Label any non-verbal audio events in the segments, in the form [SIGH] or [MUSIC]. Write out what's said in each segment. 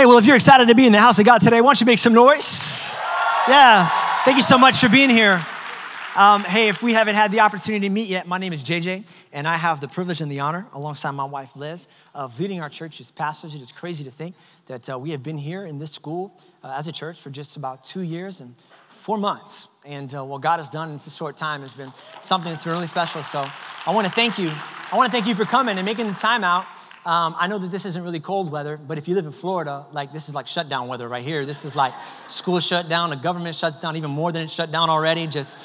Hey, well, if you're excited to be in the house of God today, why don't you make some noise? Yeah, thank you so much for being here. Um, hey, if we haven't had the opportunity to meet yet, my name is JJ, and I have the privilege and the honor, alongside my wife Liz, of leading our church as pastors. It is crazy to think that uh, we have been here in this school uh, as a church for just about two years and four months. And uh, what God has done in this short time has been something that's been really special. So I want to thank you. I want to thank you for coming and making the time out um, I know that this isn't really cold weather, but if you live in Florida, like this is like shutdown weather right here. This is like school shut down, the government shuts down even more than it shut down already. Just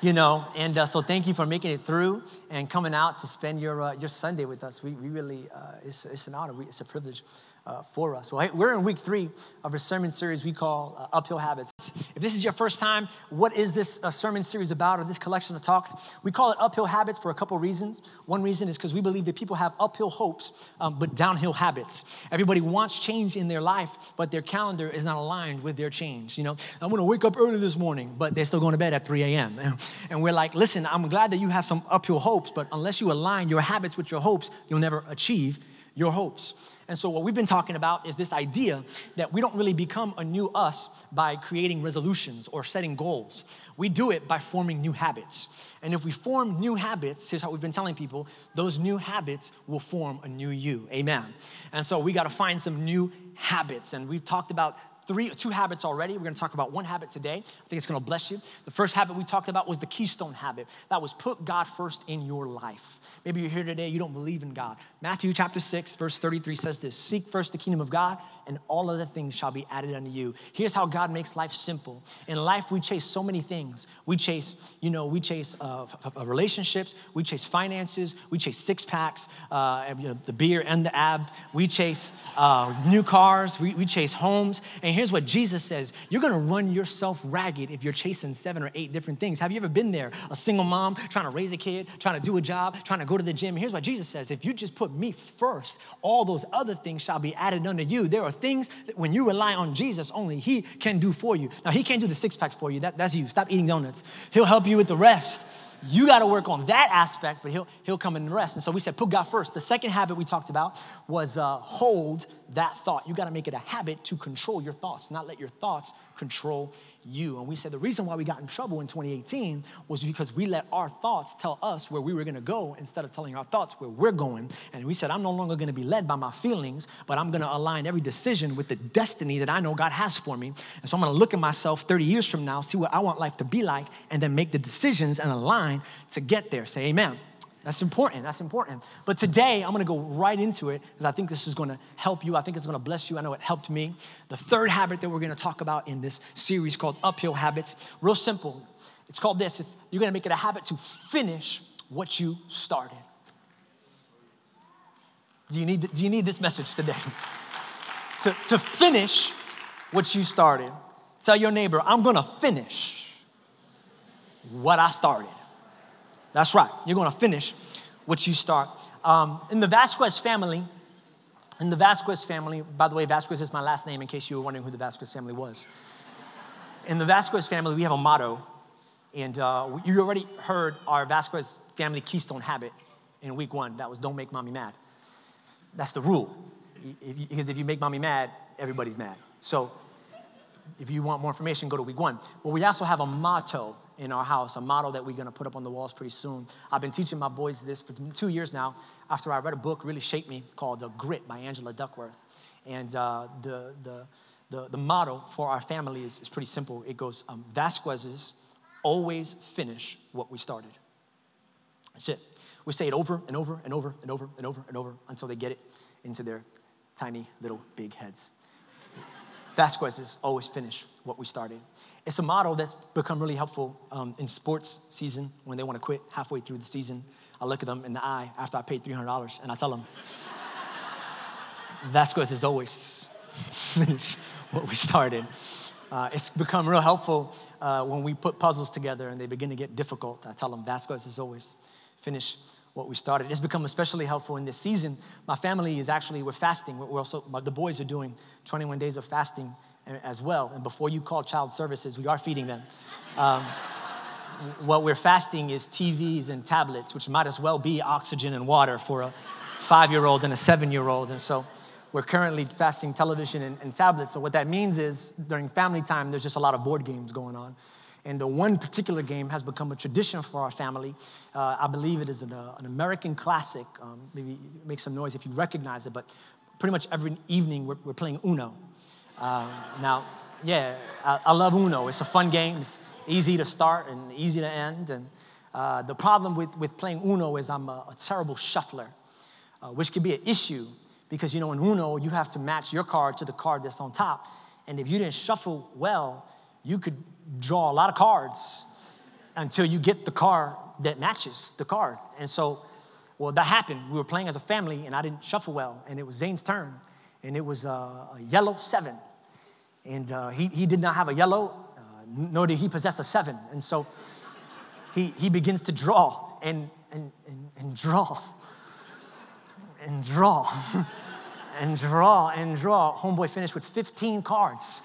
you know, and uh, so thank you for making it through and coming out to spend your uh, your Sunday with us. We, we really uh, it's, it's an honor. We, it's a privilege uh, for us. Well, we're in week three of a sermon series we call uh, Uphill Habits. If this is your first time, what is this uh, sermon series about or this collection of talks? We call it Uphill Habits for a couple reasons. One reason is because we believe that people have uphill hopes, um, but downhill habits. Everybody wants change in their life, but their calendar is not aligned with their change. You know, I'm gonna wake up early this morning, but they're still going to bed at 3 a.m. [LAUGHS] And we're like, listen, I'm glad that you have some uphill hopes, but unless you align your habits with your hopes, you'll never achieve your hopes. And so, what we've been talking about is this idea that we don't really become a new us by creating resolutions or setting goals. We do it by forming new habits. And if we form new habits, here's how we've been telling people those new habits will form a new you. Amen. And so, we got to find some new habits. And we've talked about three, two habits already. We're gonna talk about one habit today. I think it's gonna bless you. The first habit we talked about was the keystone habit. That was put God first in your life. Maybe you're here today, you don't believe in God. Matthew chapter 6, verse 33 says this Seek first the kingdom of God, and all other things shall be added unto you. Here's how God makes life simple. In life, we chase so many things. We chase, you know, we chase uh, relationships, we chase finances, we chase six packs, uh, you know, the beer and the ab. We chase uh, new cars, we, we chase homes. And here's what Jesus says You're gonna run yourself ragged if you're chasing seven or eight different things. Have you ever been there? A single mom trying to raise a kid, trying to do a job, trying to go to the gym. Here's what Jesus says If you just put me first, all those other things shall be added unto you. There are things that when you rely on Jesus, only He can do for you. Now, He can't do the six packs for you. That, that's you. Stop eating donuts. He'll help you with the rest. You got to work on that aspect, but he'll, he'll come in the rest. And so we said, put God first. The second habit we talked about was uh, hold that thought. You got to make it a habit to control your thoughts, not let your thoughts control you. And we said the reason why we got in trouble in 2018 was because we let our thoughts tell us where we were going to go instead of telling our thoughts where we're going. And we said, I'm no longer going to be led by my feelings, but I'm going to align every decision with the destiny that I know God has for me. And so I'm going to look at myself 30 years from now, see what I want life to be like, and then make the decisions and align to get there. Say amen. That's important. That's important. But today, I'm going to go right into it because I think this is going to help you. I think it's going to bless you. I know it helped me. The third habit that we're going to talk about in this series called Uphill Habits, real simple. It's called this it's, you're going to make it a habit to finish what you started. Do you need, do you need this message today? [LAUGHS] to, to finish what you started. Tell your neighbor, I'm going to finish what I started. That's right. You're going to finish what you start. Um, in the Vasquez family, in the Vasquez family, by the way, Vasquez is my last name in case you were wondering who the Vasquez family was. In the Vasquez family, we have a motto, and uh, you already heard our Vasquez family keystone habit in week one. That was don't make mommy mad. That's the rule. Because if you make mommy mad, everybody's mad. So if you want more information, go to week one. But we also have a motto in our house, a model that we're gonna put up on the walls pretty soon. I've been teaching my boys this for two years now after I read a book really shaped me called The Grit by Angela Duckworth. And uh, the, the, the, the motto for our family is, is pretty simple. It goes, um, Vasquez's always finish what we started. That's it. We say it over and over and over and over and over and over until they get it into their tiny little big heads. Vasquez's always finish what we started. It's a model that's become really helpful um, in sports season when they want to quit halfway through the season. I look at them in the eye after I paid $300 and I tell them, Vasquez is always [LAUGHS] finish what we started. uh, it's become real helpful uh, when we put puzzles together and they begin to get difficult. I tell them, Vasquez is always finish what we started. It's become especially helpful in this season. My family is actually, we're fasting. We're also, the boys are doing 21 days of fasting as well. And before you call child services, we are feeding them. Um, [LAUGHS] what we're fasting is TVs and tablets, which might as well be oxygen and water for a five year old and a seven year old. And so, we're currently fasting television and, and, tablets. So, what that means is during family time, there's just a lot of board games going on. And the one particular game has become a tradition for our family. Uh, I believe it is an, uh, an American classic. Um, maybe make some noise if you recognize it, but pretty much every evening we're, we're playing Uno. Uh, now, yeah, I, I, love Uno. It's a fun game, it's easy to start and easy to end. And uh, the problem with, with playing Uno is I'm a, a terrible shuffler, uh, which can be an issue because you know in Uno you have to match your card to the card that's on top. And if you didn't shuffle well, you could draw a lot of cards until you get the card that matches the card. And so, well, that happened. We were playing as a family, and I didn't shuffle well, and it was Zane's turn, and it was uh, a yellow seven, and uh, he he did not have a yellow, uh, nor did he possess a seven, and so he he begins to draw and and and, and draw [LAUGHS] and draw [LAUGHS] and draw and draw. Homeboy finished with 15 cards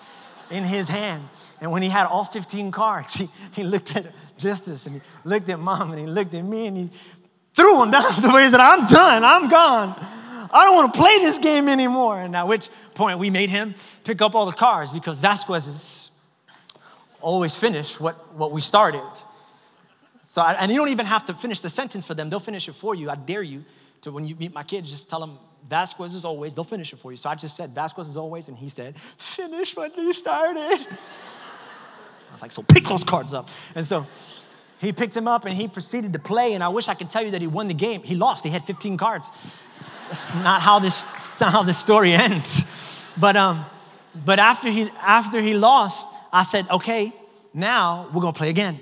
in his hand. And when he had all 15 cards, he, he looked at Justice and he looked at mom and he looked at me and he threw them down [LAUGHS] the way he said, I'm done, I'm gone. I don't want to play this game anymore. And at which point we made him pick up all the cards because Vasquez is always finish what, what we started. So, and you don't even have to finish the sentence for them, they'll finish it for you. I dare you to when you meet my kids, just tell them Vasquez is always, they'll finish it for you. So I just said Vasquez is always, and he said, finish what you started. [LAUGHS] I was like, so pick those cards up. And so he picked him up and he proceeded to play. And I wish I could tell you that he won the game. He lost. He had 15 cards. That's not how this, not how this story [LAUGHS] ends. But um, but after he after he lost, I said, okay, now we're gonna play again.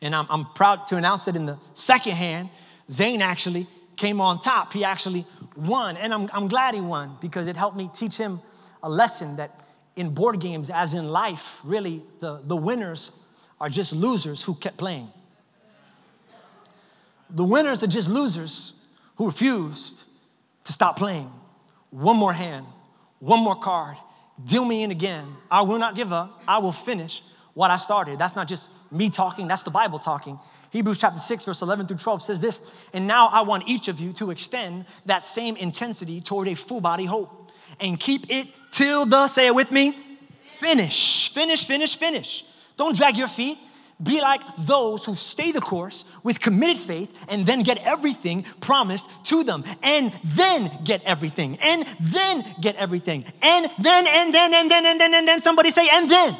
And I'm, I'm proud to announce that in the second hand, Zane actually came on top. He actually won. And I'm, I'm glad he won because it helped me teach him a lesson that in board games, as in life, really, the, the winners are just losers who kept playing. The winners are just losers who refused to stop playing. One more hand, one more card, deal me in again. I will not give up. I will finish what I started. That's not just me talking, that's the Bible talking. Hebrews chapter 6, verse 11 through 12 says this And now I want each of you to extend that same intensity toward a full body hope and keep it till the, say it with me, finish, finish, finish, finish. Don't drag your feet. Be like those who stay the course with committed faith and then get everything promised to them. And then get everything. And then get everything. And then, and then, and then, and then, and then. Somebody say, and then.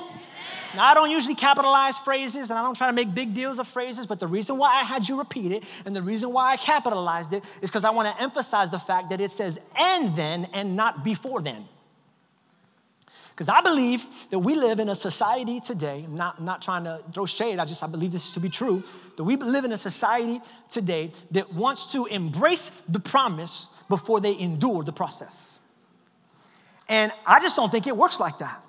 Now, I don't usually capitalize phrases and I don't try to make big deals of phrases, but the reason why I had you repeat it and the reason why I capitalized it is because I want to emphasize the fact that it says and then and not before then. Because I believe that we live in a society today, I'm not, I'm not trying to throw shade, I just I believe this to be true, that we live in a society today that wants to embrace the promise before they endure the process. And I just don't think it works like that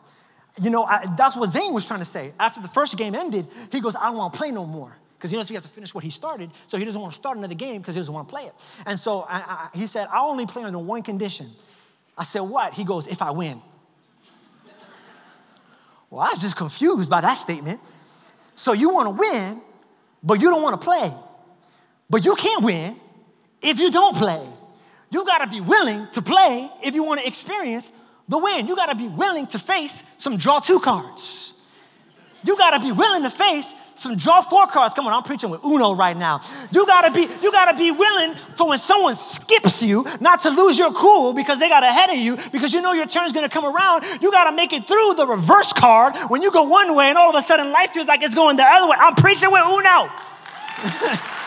you know, I, that's what Zane was trying to say. After the first game ended, he goes, I don't want to play no more. Because he knows he has to finish what he started, so he doesn't want to start another game because he doesn't want to play it. And so I, I, he said, I only play under one condition. I said, What? He goes, If I win. Well, I was just confused by that statement. So you want to win, but you don't want to play. But you can't win if you don't play. You got to be willing to play if you want to experience the win. You got to be willing to face some draw two cards. You got to be willing to face some draw four cards. Come on, I'm preaching with Uno right now. You got to be you got to be willing for when someone skips you, not to lose your cool because they got ahead of you because you know your turn's to come around. You got to make it through the reverse card when you go one way and all of a sudden life feels like it's going the other way. I'm preaching with Uno. [LAUGHS]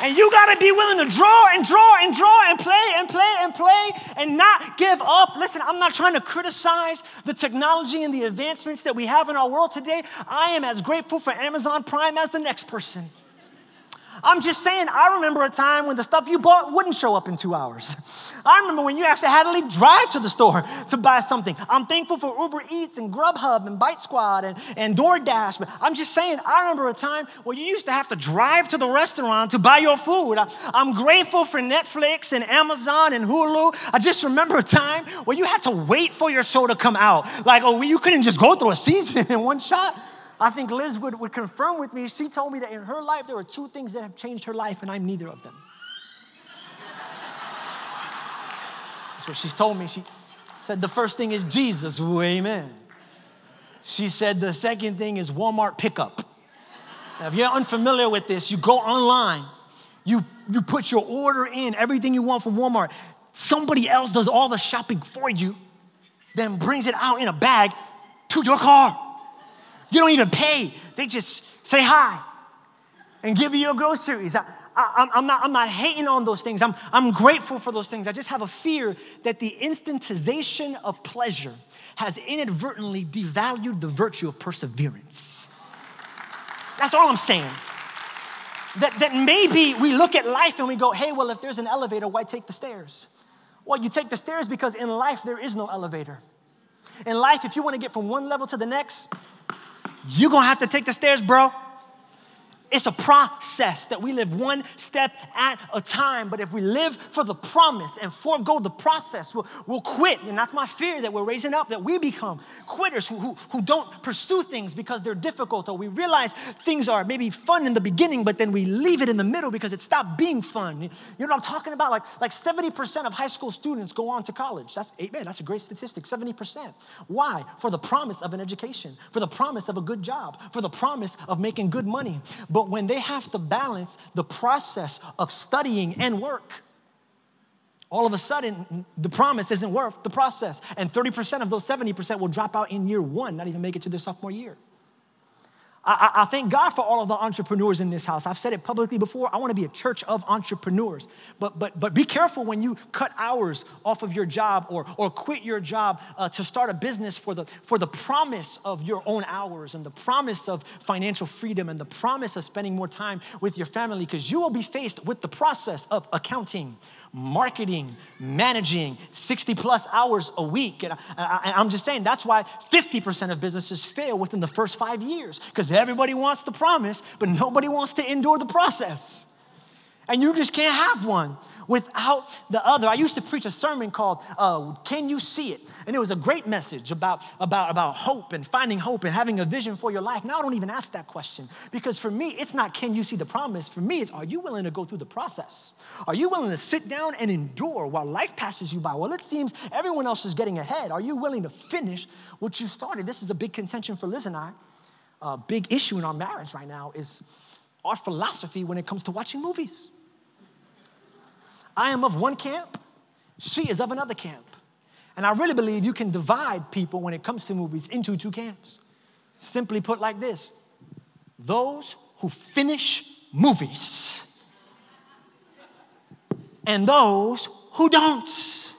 And you got to be willing to draw and draw and draw and play and play and play and not give up. Listen, I'm not trying to criticize the technology and the advancements that we have in our world today. I am as grateful for Amazon Prime as the next person. I'm just saying, I remember a time when the stuff you bought wouldn't show up in two hours. I remember when you actually had to leave drive to the store to buy something. I'm thankful for Uber Eats and Grubhub and Bite Squad and, and DoorDash. But I'm just saying, I remember a time where you used to have to drive to the restaurant to buy your food. I, I'm grateful for Netflix and Amazon and Hulu. I just remember a time where you had to wait for your show to come out. Like, oh, you couldn't just go through a season [LAUGHS] in one shot. I think Liz would, would confirm with me. She told me that in her life, there were two things that have changed her life, and I'm neither of them. That's what she's told me. She said the first thing is Jesus. Amen. She said the second thing is Walmart pickup. Now, if you're unfamiliar with this, you go online, you, you put your order in, everything you want from Walmart. Somebody else does all the shopping for you, then brings it out in a bag to your car. You don't even pay. They just say hi and give you your groceries. I, am not, I'm not hating on those things. I'm, I'm grateful for those things. I just have a fear that the instantization of pleasure has inadvertently devalued the virtue of perseverance. That's all I'm saying. That, that maybe we look at life and we go, hey, well, if there's an elevator, why take the stairs? Well, you take the stairs because in life there is no elevator. In life, if you want to get from one level to the next, you're gonna have to take the stairs, bro. It's a process that we live one step at a time. But if we live for the promise and forego the process, we'll, we'll quit. And that's my fear that we're raising up, that we become quitters who, who, who don't pursue things because they're difficult, or we realize things are maybe fun in the beginning, but then we leave it in the middle because it stopped being fun. You know what I'm talking about? Like, like 70% of high school students go on to college. That's, man, that's a great statistic, 70%. Why? For the promise of an education, for the promise of a good job, for the promise of making good money. But but when they have to balance the process of studying and work, all of a sudden, the promise isn't worth the process. And 30% of those 70% will drop out in year one, not even make it to their sophomore year. I, I, thank God for all of the entrepreneurs in this house. I've said it publicly before. I want to be a church of entrepreneurs. But, but, but be careful when you cut hours off of your job or, or quit your job uh, to start a business for the, for the promise of your own hours and the promise of financial freedom and the promise of spending more time with your family because you will be faced with the process of accounting marketing, managing 60 plus hours a week. And I, am just saying that's why 50% of businesses fail within the first five years because everybody wants the promise, but nobody wants to endure the process. And you just can't have one without the other. I used to preach a sermon called uh, Can You See It? And it was a great message about, about, about hope and finding hope and having a vision for your life. Now I don't even ask that question because for me, it's not can you see the promise? For me, it's are you willing to go through the process? Are you willing to sit down and endure while life passes you by? Well, it seems everyone else is getting ahead. Are you willing to finish what you started? This is a big contention for Liz and I. A big issue in our marriage right now is our philosophy when it comes to watching movies. I am of one camp, she is of another camp. And I really believe you can divide people when it comes to movies into two camps. Simply put like this those who finish movies and those who don't.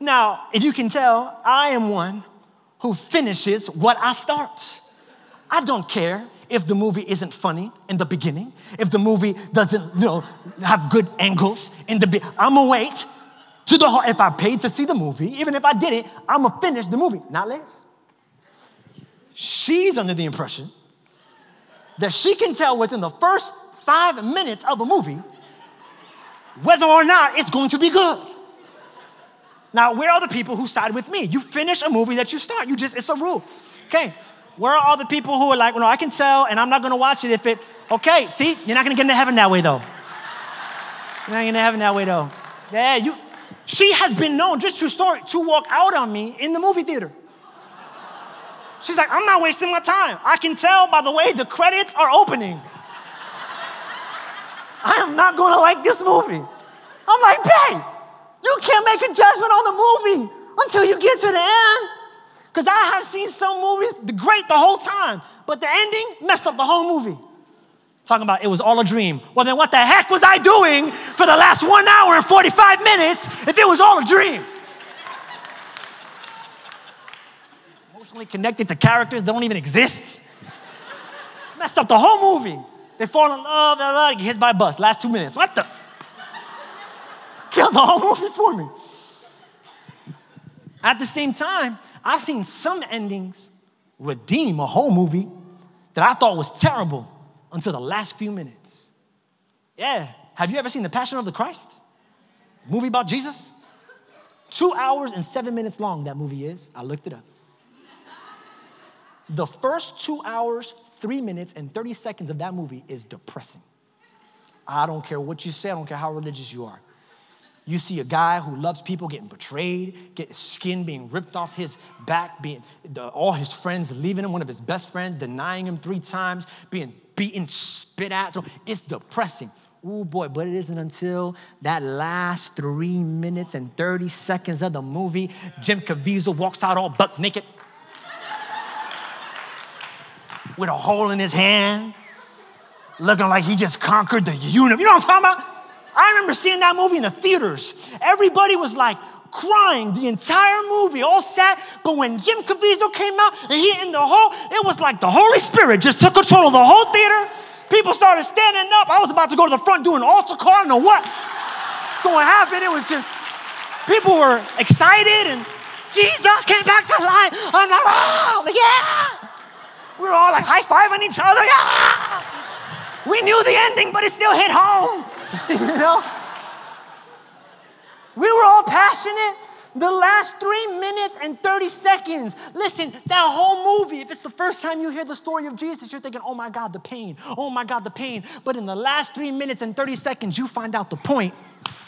Now, if you can tell, I am one who finishes what I start. I don't care if the movie isn't funny in the beginning, if the movie doesn't, you know, have good angles in the be- I'm gonna wait to the if I paid to see the movie, even if I didn't, I'm gonna finish the movie, not less. She's under the impression that she can tell within the first five minutes of a movie whether or not it's going to be good. Now, where are the people who side with me? You finish a movie that you start. You just, it's a rule. Okay, where are all the people who are like, well, no, I can tell and I'm not gonna watch it if it, okay, see, you're not gonna get into heaven that way though. You're not gonna heaven that way though. Yeah, you, she has been known, just true story, to walk out on me in the movie theater. She's like, I'm not wasting my time. I can tell by the way the credits are opening. I am not gonna like this movie. I'm like, babe, you can't make a judgment on the movie until you get to the end. Because I have seen some movies, great the whole time, but the ending messed up the whole movie. Talking about it was all a dream. Well, then what the heck was I doing for the last one hour and 45 minutes if it was all a dream? Emotionally connected to characters that don't even exist. Messed up the whole movie. They fall in love, blah, blah, get hit by a bus. Last two minutes. What the? Killed the whole movie for me. At the same time, I've seen some endings redeem a whole movie that I thought was terrible until the last few minutes. Yeah. Have you ever seen The Passion of the Christ? movie about Jesus? Two hours and seven minutes long, that movie is. I looked it up. The first two hours, three minutes, and 30 seconds of that movie is depressing. I don't care what you say, I don't care how religious you are. You see a guy who loves people getting betrayed, get skin being ripped off his back, being the, all his friends leaving him, one of his best friends denying him three times, being beaten, spit at. It's depressing. Oh boy, but it isn't until that last three minutes and 30 seconds of the movie, Jim Caviezel walks out all buck naked with a hole in his hand, looking like he just conquered the universe. You know what I'm talking about? I remember seeing that movie in the theaters. Everybody was like crying the entire movie, all sad. But when Jim Caviezel came out and he in the hole, it was like the Holy Spirit just took control of the whole theater. People started standing up. I was about to go to the front doing altar call. I don't know what was going to happen. It was just, people were excited and Jesus came back to life. I'm like, wow, yeah. We were all like high fiving each other. Yeah. We knew the ending, but it still hit home. [LAUGHS] you know? We were all passionate. The last three minutes and 30 seconds. Listen, that whole movie, if it's the first time you hear the story of Jesus, you're thinking, oh my God, the pain. Oh my God, the pain. But in the last three minutes and 30 seconds, you find out the point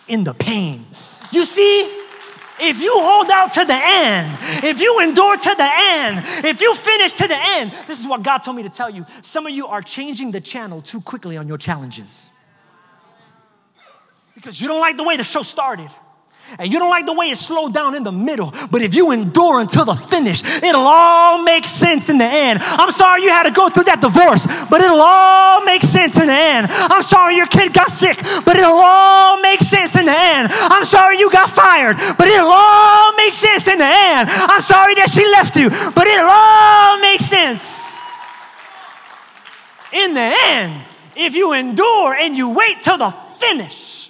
in the pain. You see, if you hold out to the end, if you endure to the end, if you finish to the end, this is what God told me to tell you. Some of you are changing the channel too quickly on your challenges because you don't like the way the show started and you don't like the way it slowed down in the middle, but if you endure until the finish, it'll all make sense in the end. I'm sorry you had to go through that divorce, but it'll all make sense in the end. I'm sorry your kid got sick, but it'll all make sense in the end. I'm sorry you got fired, but it'll all make sense in the end. I'm sorry that she left you, but it'll all make sense. In the end, if you endure and you wait till the finish,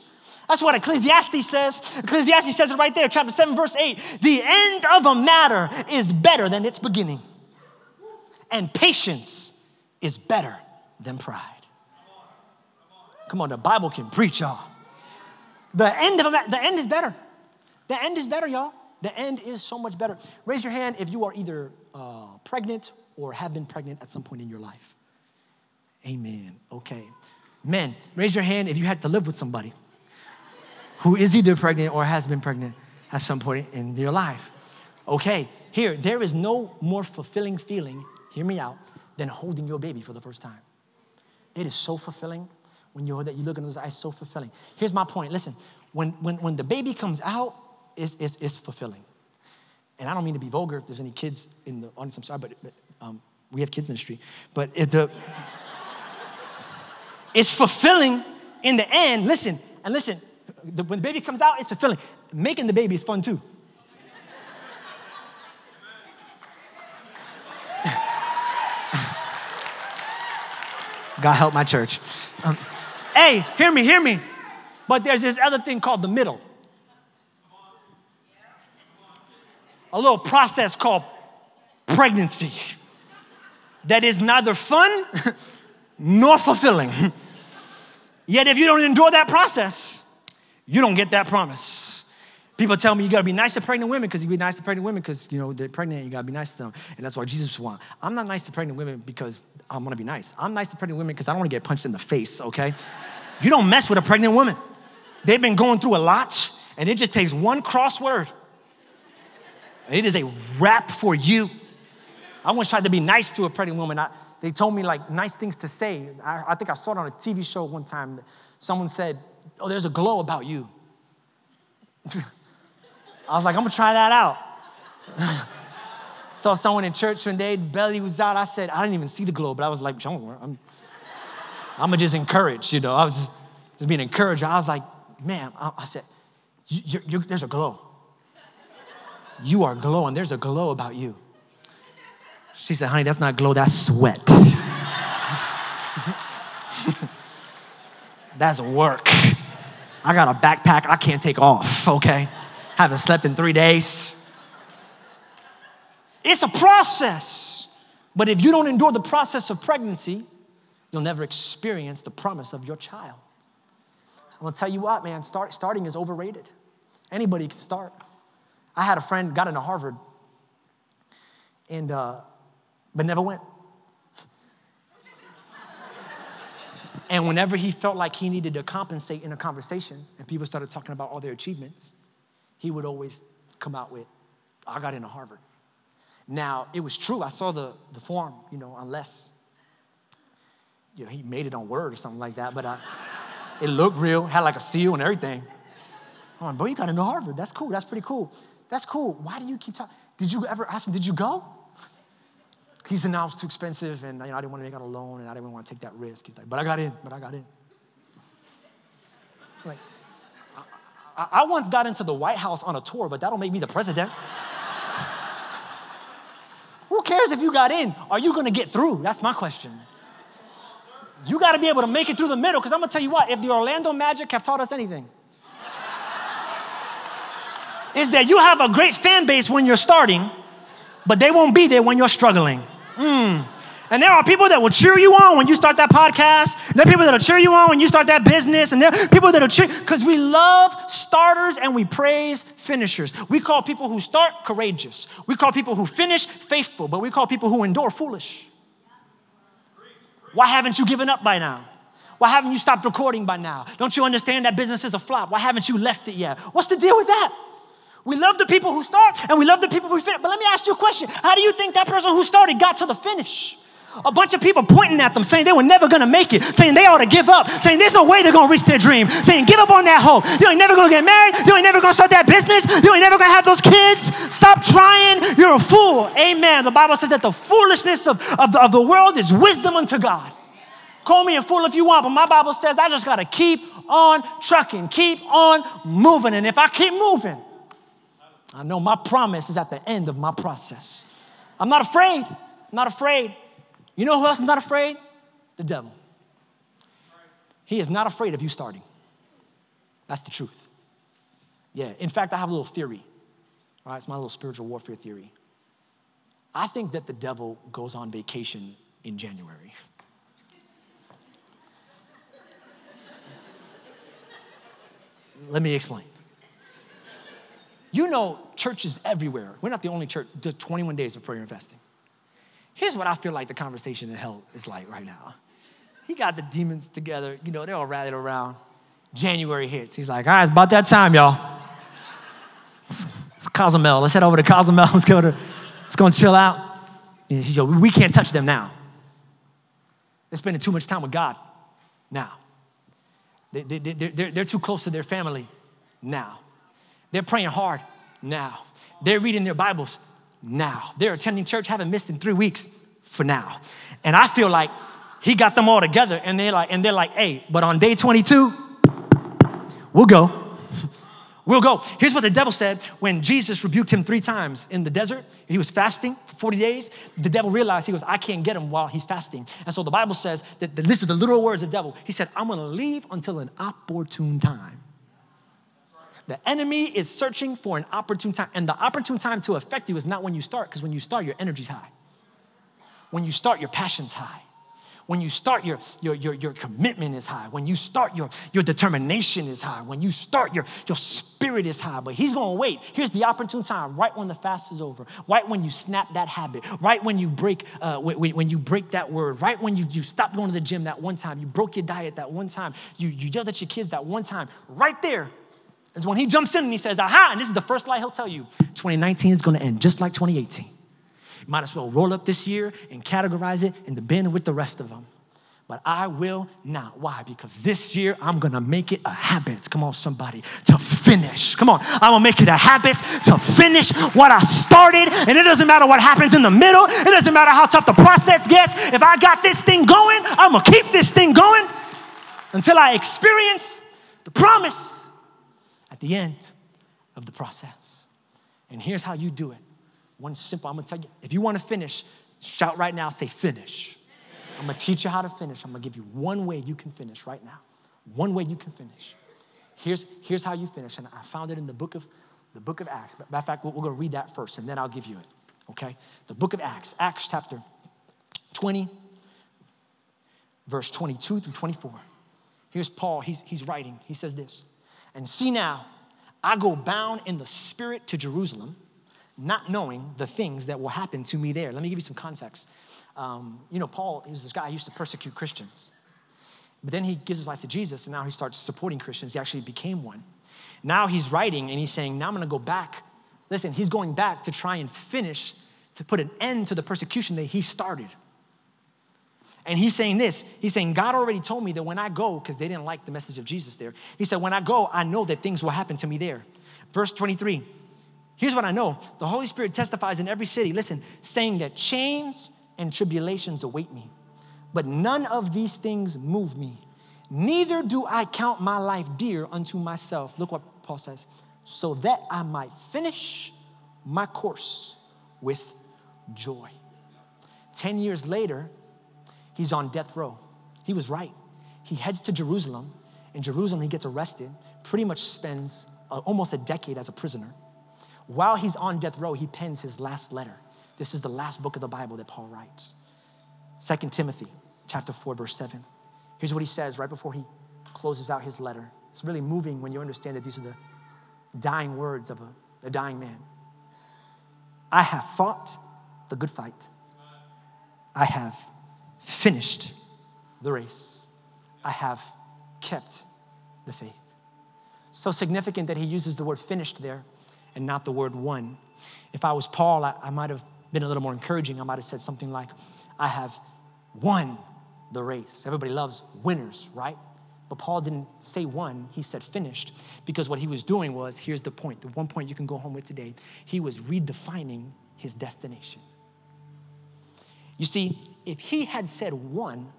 that's what Ecclesiastes says. Ecclesiastes says it right there, chapter 7, verse 8. The end of a matter is better than its beginning, and patience is better than pride. Come on, the Bible can preach, y'all. The end of a matter, the end is better. The end is better, y'all. The end is so much better. Raise your hand if you are either uh, pregnant or have been pregnant at some point in your life. Amen. Okay. Men, raise your hand if you had to live with somebody who is either pregnant or has been pregnant at some point in your life. Okay, here, there is no more fulfilling feeling, hear me out, than holding your baby for the first time. It is so fulfilling when you that you look in those eyes, so fulfilling. Here's my point. Listen, when when when the baby comes out, it's, it's, it's fulfilling. And I don't mean to be vulgar. If there's any kids in the audience, I'm sorry, but, but um, we have kids ministry. But it, the, [LAUGHS] it's fulfilling in the end. Listen, and listen, the, when the baby comes out, it's fulfilling. Making the baby is fun too. [LAUGHS] God help my church. Um, hey, hear me, hear me. But there's this other thing called the middle. A little process called pregnancy that is neither fun [LAUGHS] nor fulfilling. Yet, if you don't endure that process, you don't get that promise. People tell me you gotta be nice to pregnant women because you be nice to pregnant women because you know they're pregnant you gotta be nice to them. And that's why Jesus want. I'm not nice to pregnant women because I'm gonna be nice. I'm nice to pregnant women because I don't wanna get punched in the face, okay? You don't mess with a pregnant woman. They've been going through a lot, and it just takes one crossword. And it is a wrap for you. I once tried to be nice to a pregnant woman. I, they told me like nice things to say. I, I think I saw it on a TV show one time. Someone said, oh, there's a glow about you. [LAUGHS] I was like, I'm gonna try that out. [LAUGHS] Saw someone in church one day, belly was out. I said, I didn't even see the glow, but I was like, I'm, I'm gonna just encourage, you know. I was just, just being encouraged. I was like, man, I, I said, you, you, there's a glow. You are glowing. There's a glow about you. She said, honey, that's not glow, that's sweat. [LAUGHS] That's work. I got a backpack I can't take off, okay? Haven't slept in three days. It's a process. But if you don't endure the process of pregnancy, you'll never experience the promise of your child. I'm gonna tell you what, man, start, starting is overrated. Anybody can start. I had a friend got into Harvard, and uh, but never went. and whenever he felt like he needed to compensate in a conversation, and people started talking about all their achievements, he would always come out with, "I got into Harvard." Now it was true. I saw the the form, you know, unless you know he made it on Word or something like that, but I. It looked real, had like a seal and everything. I'm like, bro, you got into Harvard. That's cool. That's pretty cool. That's cool. Why do you keep talking? Did you ever ask him, did you go? He said, no, it too expensive and you know, I didn't want to make out a loan and I didn't want to take that risk. He's like, but I got in, but I got in. Like, I, I once got into the White House on a tour, but that'll make me the president. Who cares if you got in? Are you gonna get through? That's my question. You got to be able to make it through the middle because I'm going to tell you what, if the Orlando Magic have taught us anything, is that you have a great fan base when you're starting, but they won't be there when you're struggling. Mm. And there are people that will cheer you on when you start that podcast. There are people that will cheer you on when you start that business. And there are people that will cheer because we love starters and we praise finishers. We call people who start courageous. We call people who finish faithful, but we call people who endure foolish. Why haven't you given up by now? Why haven't you stopped recording by now? Don't you understand that business is a flop? Why haven't you left it yet? What's the deal with that? Love the people who start and we love the people who finish. But let me ask you a question. How do you think that person who started got to the finish? A bunch of people pointing at them saying they were never gonna make it, saying they ought to give up, saying there's no way they're gonna reach their dream, saying give up on that hope. You ain't never gonna get married, you ain't never gonna start that business, you ain't never gonna have those kids. Stop trying, you're a fool. Amen. The Bible says that the foolishness of, of, the, of the world is wisdom unto God. Call me a fool if you want, but my Bible says I just got to keep on trucking, keep on moving. And if I keep moving, I know my promise is at the end of my process. I'm not afraid. I'm not afraid. You know who else is not afraid? The devil. He is not afraid of you starting. That's the truth. Yeah. In fact, I have a little theory. All right, it's my little spiritual warfare theory. I think that the devil goes on vacation in January. [LAUGHS] Let me explain. You know, churches everywhere. We're not the only church, does 21 days of prayer and fasting. Here's what I feel like the conversation in hell is like right now. He got the demons together, you know, they're all rallied around. January hits. He's like, all right, it's about that time, y'all. It's, it's Cozumel. Let's head over to Cozumel. [LAUGHS] Let's go to, let's go and chill out. He's like, we can't touch them now. They're spending too much time with God now. They, they, they're, they're too close to their family now. They're praying hard now. They're reading their Bibles now. They're attending church, haven't missed in three weeks for now. And I feel like he got them all together and they're like, and they're like, hey, but on day 22, we'll go. [LAUGHS] We'll go. Here's what the devil said when Jesus rebuked him three times in the desert. He was fasting for 40 days. The devil realized he goes, I can't get him while he's fasting. And so the Bible says that this is the literal words of the devil. He said, I'm gonna leave until an opportune time. The enemy is searching for an opportune time. And the opportune time to affect you is not when you start, because when you start, your energy's high. When you start, your passion's high. When you start, your, your, your, your commitment is high. When you start, your, your determination is high. When you start, your, your spirit is high. But he's gonna wait. Here's the opportune time, right when the fast is over, right when you snap that habit, right when you break, uh, when, when you break that word, right when you, you stop going to the gym that one time, you broke your diet that one time, you, you yelled at your kids that one time, right there is when he jumps in and he says, aha, and this is the first lie he'll tell you 2019 is gonna end just like 2018. You Might as well roll up this year and categorize it in the bin with the rest of them. But I will not. Why? Because this year I'm gonna make it a habit. Come on, somebody, to finish. Come on, I'm gonna make it a habit to finish what I started. And it doesn't matter what happens in the middle, it doesn't matter how tough the process gets. If I got this thing going, I'm gonna keep this thing going until I experience the promise the end of the process. And here's how you do it one simple, I'm gonna tell you, if you wanna finish, shout right now, say finish. I'm gonna teach you how to finish. I'm gonna give you one way you can finish right now. One way you can finish. Here's, here's how you finish. And I found it in the book of the book of Acts. Matter of fact, we're going to read that first, and then I'll give you it. Okay? The book of Acts, Acts chapter 20, verse 22 through 24. Here's Paul, he's, he's writing. He says this And see now, I go bound in the spirit to Jerusalem, not knowing the things that will happen to me there. Let me give you some context. Um, you know, Paul, he was this guy who used to persecute Christians. But then he gives his life to Jesus, and now he starts supporting Christians. He actually became one. Now he's writing and he's saying, Now I'm gonna go back. Listen, he's going back to try and finish, to put an end to the persecution that he started. And he's saying this He's saying, God already told me that when I go, because they didn't like the message of Jesus there, he said, When I go, I know that things will happen to me there. Verse 23, here's what I know the Holy Spirit testifies in every city, listen, saying that chains and tribulations await me. But none of these things move me. Neither do I count my life dear unto myself. Look what Paul says. So that I might finish my course with joy. 10 years later, he's on death row. He was right. He heads to Jerusalem. In Jerusalem, he gets arrested, pretty much spends uh, almost a decade as a prisoner. While he's on death row, he pens his last letter. This is the last book of the Bible that Paul writes. 2 Timothy chapter 4, verse 7. Here's what he says right before he closes out his letter. It's really moving when you understand that these are the dying words of a, a dying man. I have fought the good fight. I have finished the race. I have kept the faith. So significant that he uses the word finished there and not the word won. If I was Paul, I, I might have been a little more encouraging. I might have said something like, I have won the race. Everybody loves winners, right? But Paul didn't say one, he said finished, because what he was doing was here's the point, the one point you can go home with today. He was redefining his destination. You see, if he had said one,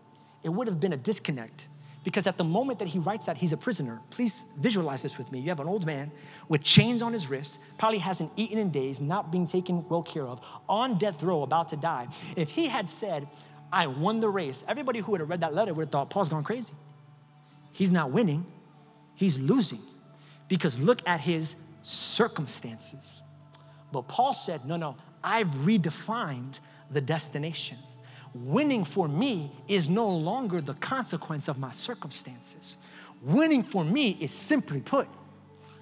it would have been a disconnect because at the moment that he writes that he's a prisoner, please visualize this with me. You have an old man with chains on his wrists, probably hasn't eaten in days, not being taken well care of, on death row, about to die. If he had said, I won the race, everybody who would have read that letter would have thought, Paul's gone crazy. He's not winning, he's losing. Because look at his circumstances. But Paul said, No, no, I've redefined the destination. Winning for me is no longer the consequence of my circumstances. Winning for me is simply put,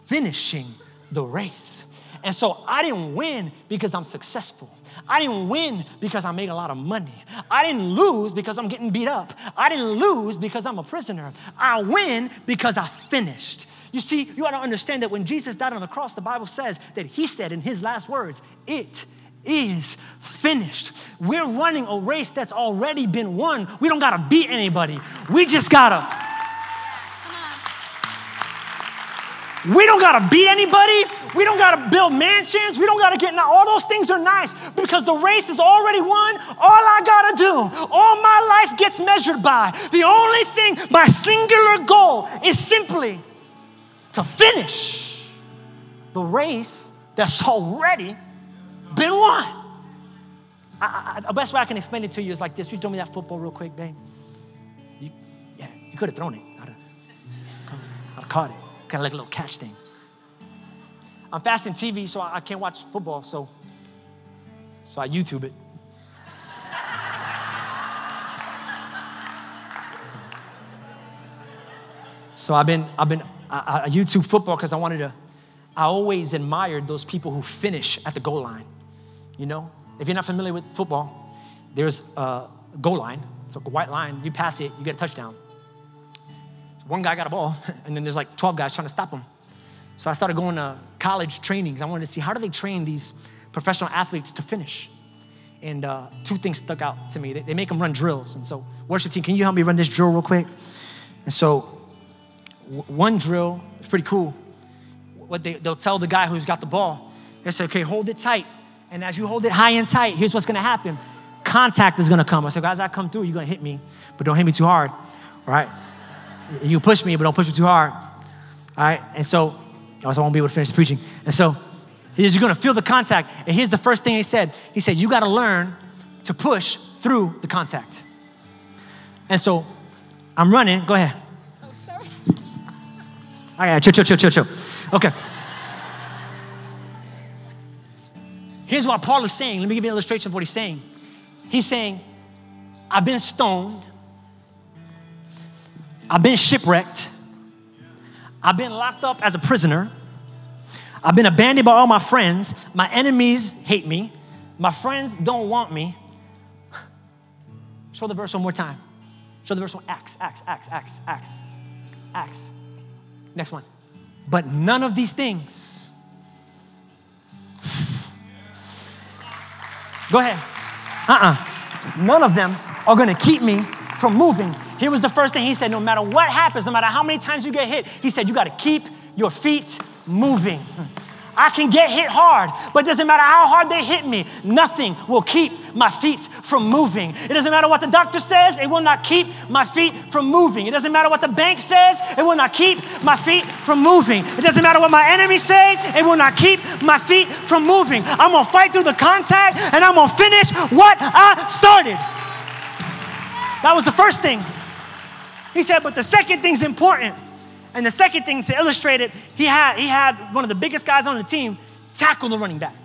finishing the race. And so I didn't win because I'm successful. I didn't win because I made a lot of money. I didn't lose because I'm getting beat up. I didn't lose because I'm a prisoner. I win because I finished. You see, you got to understand that when Jesus died on the cross, the Bible says that he said in his last words, It is finished. We're running a race that's already been won. We don't got to beat anybody. We just got to. We don't got to beat anybody. We don't got to build mansions. We don't got to get now. All those things are nice because the race is already won. All I got to do, all my life gets measured by. The only thing, my singular goal is simply to finish the race that's already been won. I, I, the best way I can explain it to you is like this. You throw me that football real quick, babe. You, yeah, you could have thrown it. I'd have, I'd have caught it. Kind of like a little catch thing. I'm fasting TV, so I, I can't watch football, so so I YouTube it. So I've been, I've been, I, I YouTube football because I wanted to, I always admired those people who finish at the goal line. You know, if you're not familiar with football, there's a goal line. It's a white line. You pass it, you get a touchdown. So one guy got a ball, [LAUGHS] and then there's like 12 guys trying to stop him. So I started going to college trainings. I wanted to see how do they train these professional athletes to finish. And uh, two things stuck out to me. They, they make them run drills. And so, worship team, can you help me run this drill real quick? And so, w- one drill is pretty cool. What they, they'll tell the guy who's got the ball, they say, okay, hold it tight. And as you hold it high and tight, here's what's gonna happen. Contact is gonna come. I said, guys, I come through, you're gonna hit me, but don't hit me too hard, right? You push me, but don't push me too hard, all right? And so, else I won't be able to finish preaching. And so, he says, you're gonna feel the contact. And here's the first thing he said. He said, you gotta learn to push through the contact. And so, I'm running, go ahead. Oh, sorry. All right, chill, chill, chill, chill, chill. Okay. Here's what Paul is saying. Let me give you an illustration of what he's saying. He's saying, I've been stoned, I've been shipwrecked, I've been locked up as a prisoner, I've been abandoned by all my friends, my enemies hate me, my friends don't want me. Show the verse one more time. Show the verse one. Acts, Acts, Acts, Acts, Acts, Acts. Next one. But none of these things. Go ahead. Uh uh None of them are gonna keep me from moving. Here was the first thing he said no matter what happens, no matter how many times you get hit, he said you gotta keep your feet moving. [LAUGHS] I can get hit hard, but doesn't matter how hard they hit me, nothing will keep my feet from moving. It doesn't matter what the doctor says, it will not keep my feet from moving. It doesn't matter what the bank says, it will not keep my feet from moving. It doesn't matter what my enemies say, it will not keep my feet from moving. I'm gonna fight through the contact and I'm gonna finish what I started. That was the first thing. He said, but the second thing's important. And the second thing to illustrate it, he had, he had one of the biggest guys on the team tackle the running back.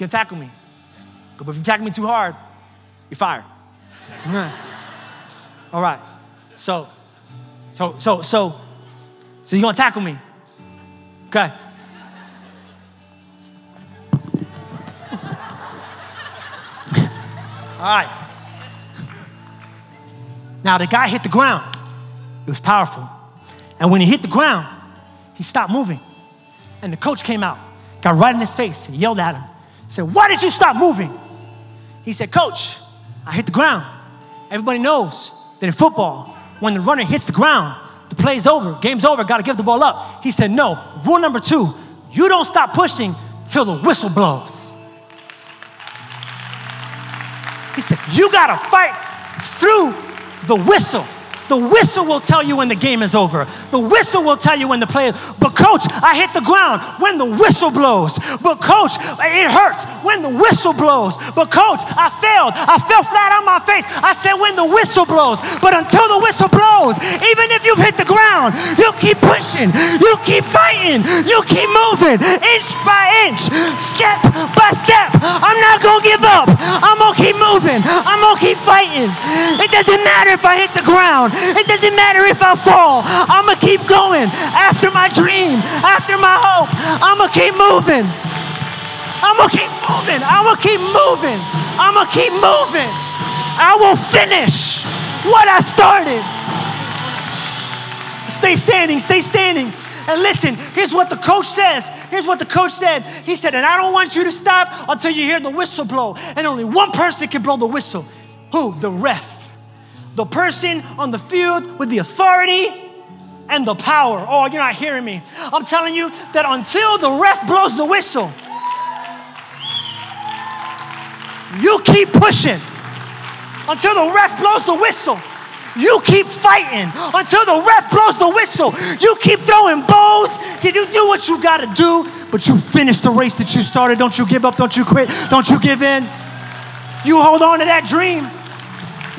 Can tackle me. But if you tackle me too hard, you're fired. [LAUGHS] All right. So, so, so, so, so you're gonna tackle me. Okay. [LAUGHS] All right. Now, the guy hit the ground. It was powerful. And when he hit the ground, he stopped moving. And the coach came out, got right in his face, and yelled at him, said, Why did you stop moving? He said, Coach, I hit the ground. Everybody knows that in football, when the runner hits the ground, the play's over, game's over, gotta give the ball up. He said, No, rule number two, you don't stop pushing till the whistle blows. He said, You gotta fight through the whistle. The whistle will tell you when the game is over. The whistle will tell you when the play. But coach, I hit the ground when the whistle blows. But coach, it hurts when the whistle blows. But coach, I failed. I fell flat on my face. I said when the whistle blows. But until the whistle blows, even if you've hit the ground, you keep pushing. You keep fighting. You keep moving inch by inch, step by step. I'm not gonna give up. Keep fighting. It doesn't matter if I hit the ground. It doesn't matter if I fall. I'm going to keep going after my dream, after my hope. I'm going to keep moving. I'm going to keep moving. I'm going to keep moving. I'm going to keep moving. I will finish what I started. Stay standing, stay standing. And listen, here's what the coach says. Here's what the coach said. He said, and I don't want you to stop until you hear the whistle blow. And only one person can blow the whistle. Who? The ref the person on the field with the authority and the power. Oh, you're not hearing me. I'm telling you that until the ref blows the whistle, you keep pushing. Until the ref blows the whistle, you keep fighting. Until the ref blows the whistle, you keep throwing bows. You do what you got to do, but you finish the race that you started. Don't you give up. Don't you quit. Don't you give in. You hold on to that dream.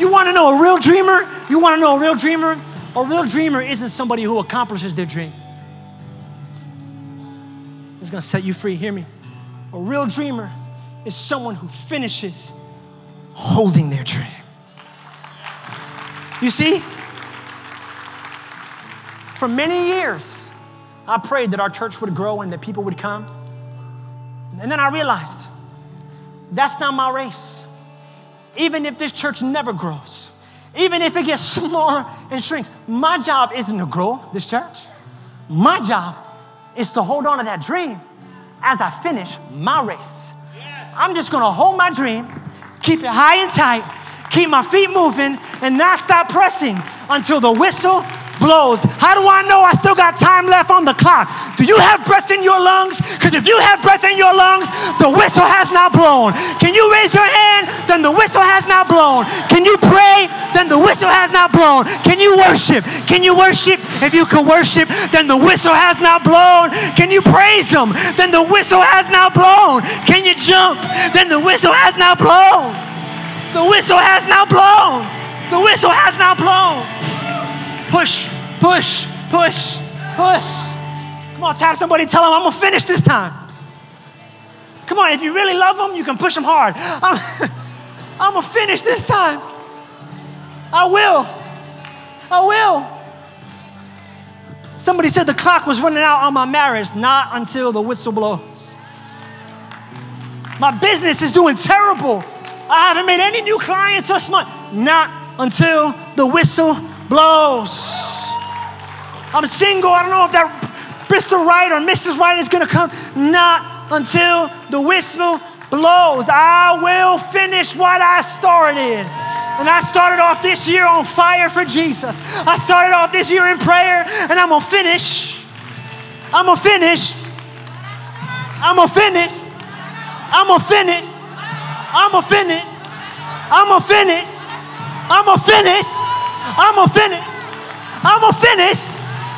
You want to know a real dreamer? You want to know a real dreamer? A real dreamer isn't somebody who accomplishes their dream. It's going to set you free. Hear me. A real dreamer is someone who finishes holding their dream. You see, for many years, I prayed that our church would grow and that people would come. And then I realized that's not my race even if this church never grows, even if it gets [LAUGHS] smaller and shrinks, my job isn't to grow this church. My job is to hold on to that dream as I finish my race. I'm just gonna hold my dream, keep it high and tight, keep my feet moving, and not stop pressing until the whistle blows. How do I know I still got time left on the clock? Do you have breath in your lungs? Because if you have breath in your lungs, the whistle has not blown. Can you raise your hand? Then the whistle has not blown. Can you pray? Then the whistle has not blown. Can you worship? Can you worship? If you can worship, then the whistle has not blown. Can you praise Him? Then the whistle has not blown. Can you jump? Then the whistle has not blown. The whistle has not blown. The whistle has not blown. Push, push, push, push. Come on, tap somebody, tell them I'm gonna finish this time. Come on, if you really love them, you can push them hard. [LAUGHS] I'm, I'm gonna finish this time. I will. I will. Somebody said the clock was running out on my marriage, not until the whistle blows. My business is doing terrible. I haven't made any new clients this month. Not until the whistle blows. I'm single. I don't know if that Mr. Right or Mrs. Right is going to come. Not until the whistle blows. I will finish what I started. And I started off this year on fire for Jesus. I started off this year in prayer, and I'm gonna finish. I'm gonna finish. I'm gonna finish. I'm gonna finish. I'm gonna finish. I'm gonna finish. I'm gonna finish. I'm gonna finish. I'm gonna finish.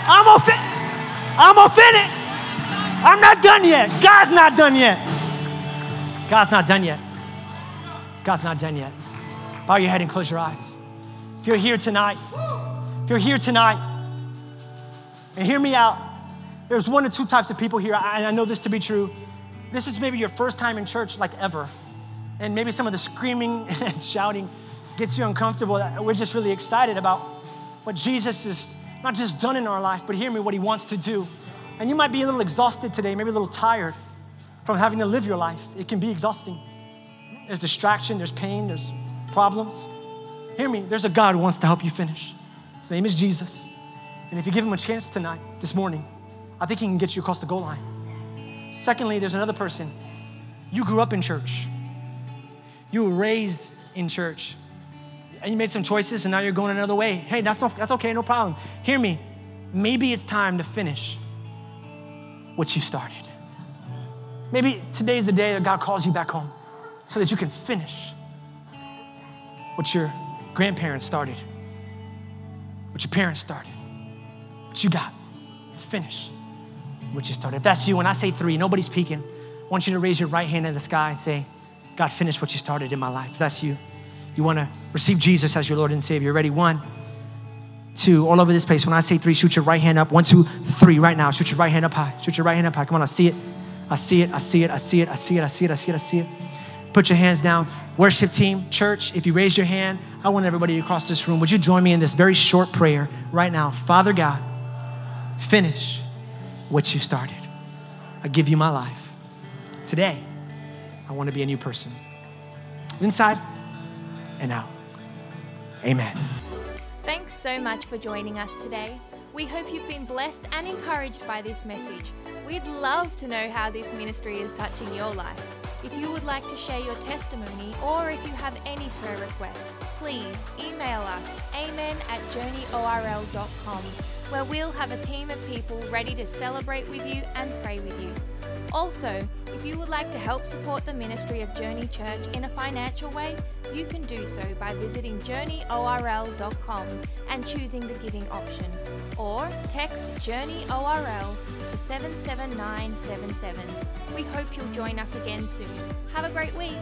I'm gonna finish. I'm gonna finish. I'm not done yet. God's not done yet. God's not done yet. God's not done yet. Bow your head and close your eyes. If you're here tonight, if you're here tonight, and hear me out, there's one or two types of people here, and I know this to be true. This is maybe your first time in church, like ever. And maybe some of the screaming [LAUGHS] and shouting gets you uncomfortable. We're just really excited about what Jesus is not just done in our life, but hear me, what he wants to do. And you might be a little exhausted today, maybe a little tired from having to live your life. It can be exhausting. There's distraction, there's pain, there's problems. Hear me, there's a God who wants to help you finish. His name is Jesus. And if you give him a chance tonight, this morning, I think he can get you across the goal line. Secondly, there's another person. You grew up in church, you were raised in church, and you made some choices, and now you're going another way. Hey, that's, no, that's okay, no problem. Hear me. Maybe it's time to finish what you started. Maybe today's the day that God calls you back home so that you can finish what your grandparents started, what your parents started, what you got. Finish what you started. If that's you, when I say three, nobody's peeking. I want you to raise your right hand in the sky and say, God, finish what you started in my life. If that's you, you want to receive Jesus as your Lord and Savior. Ready? One, two, all over this place. When I say three, shoot your right hand up. One, two, three, right now. Shoot your right hand up high. Shoot your right hand up high. Come on, I see it. I see it, I see it, I see it, I see it, I see it, I see it, I see it. Put your hands down. Worship team, church, if you raise your hand, I want everybody across this room. Would you join me in this very short prayer right now? Father God, finish what you started. I give you my life. Today, I want to be a new person. Inside and out. Amen. Thanks so much for joining us today. We hope you've been blessed and encouraged by this message. We'd love to know how this ministry is touching your life. If you would like to share your testimony or if you have any prayer requests, please email us amen at journeyorl.com where we'll have a team of people ready to celebrate with you and pray with you. Also, if you would like to help support the ministry of Journey Church in a financial way, you can do so by visiting journeyorl.com and choosing the giving option, or text JourneyORL to 77977. We hope you'll join us again soon. Have a great week.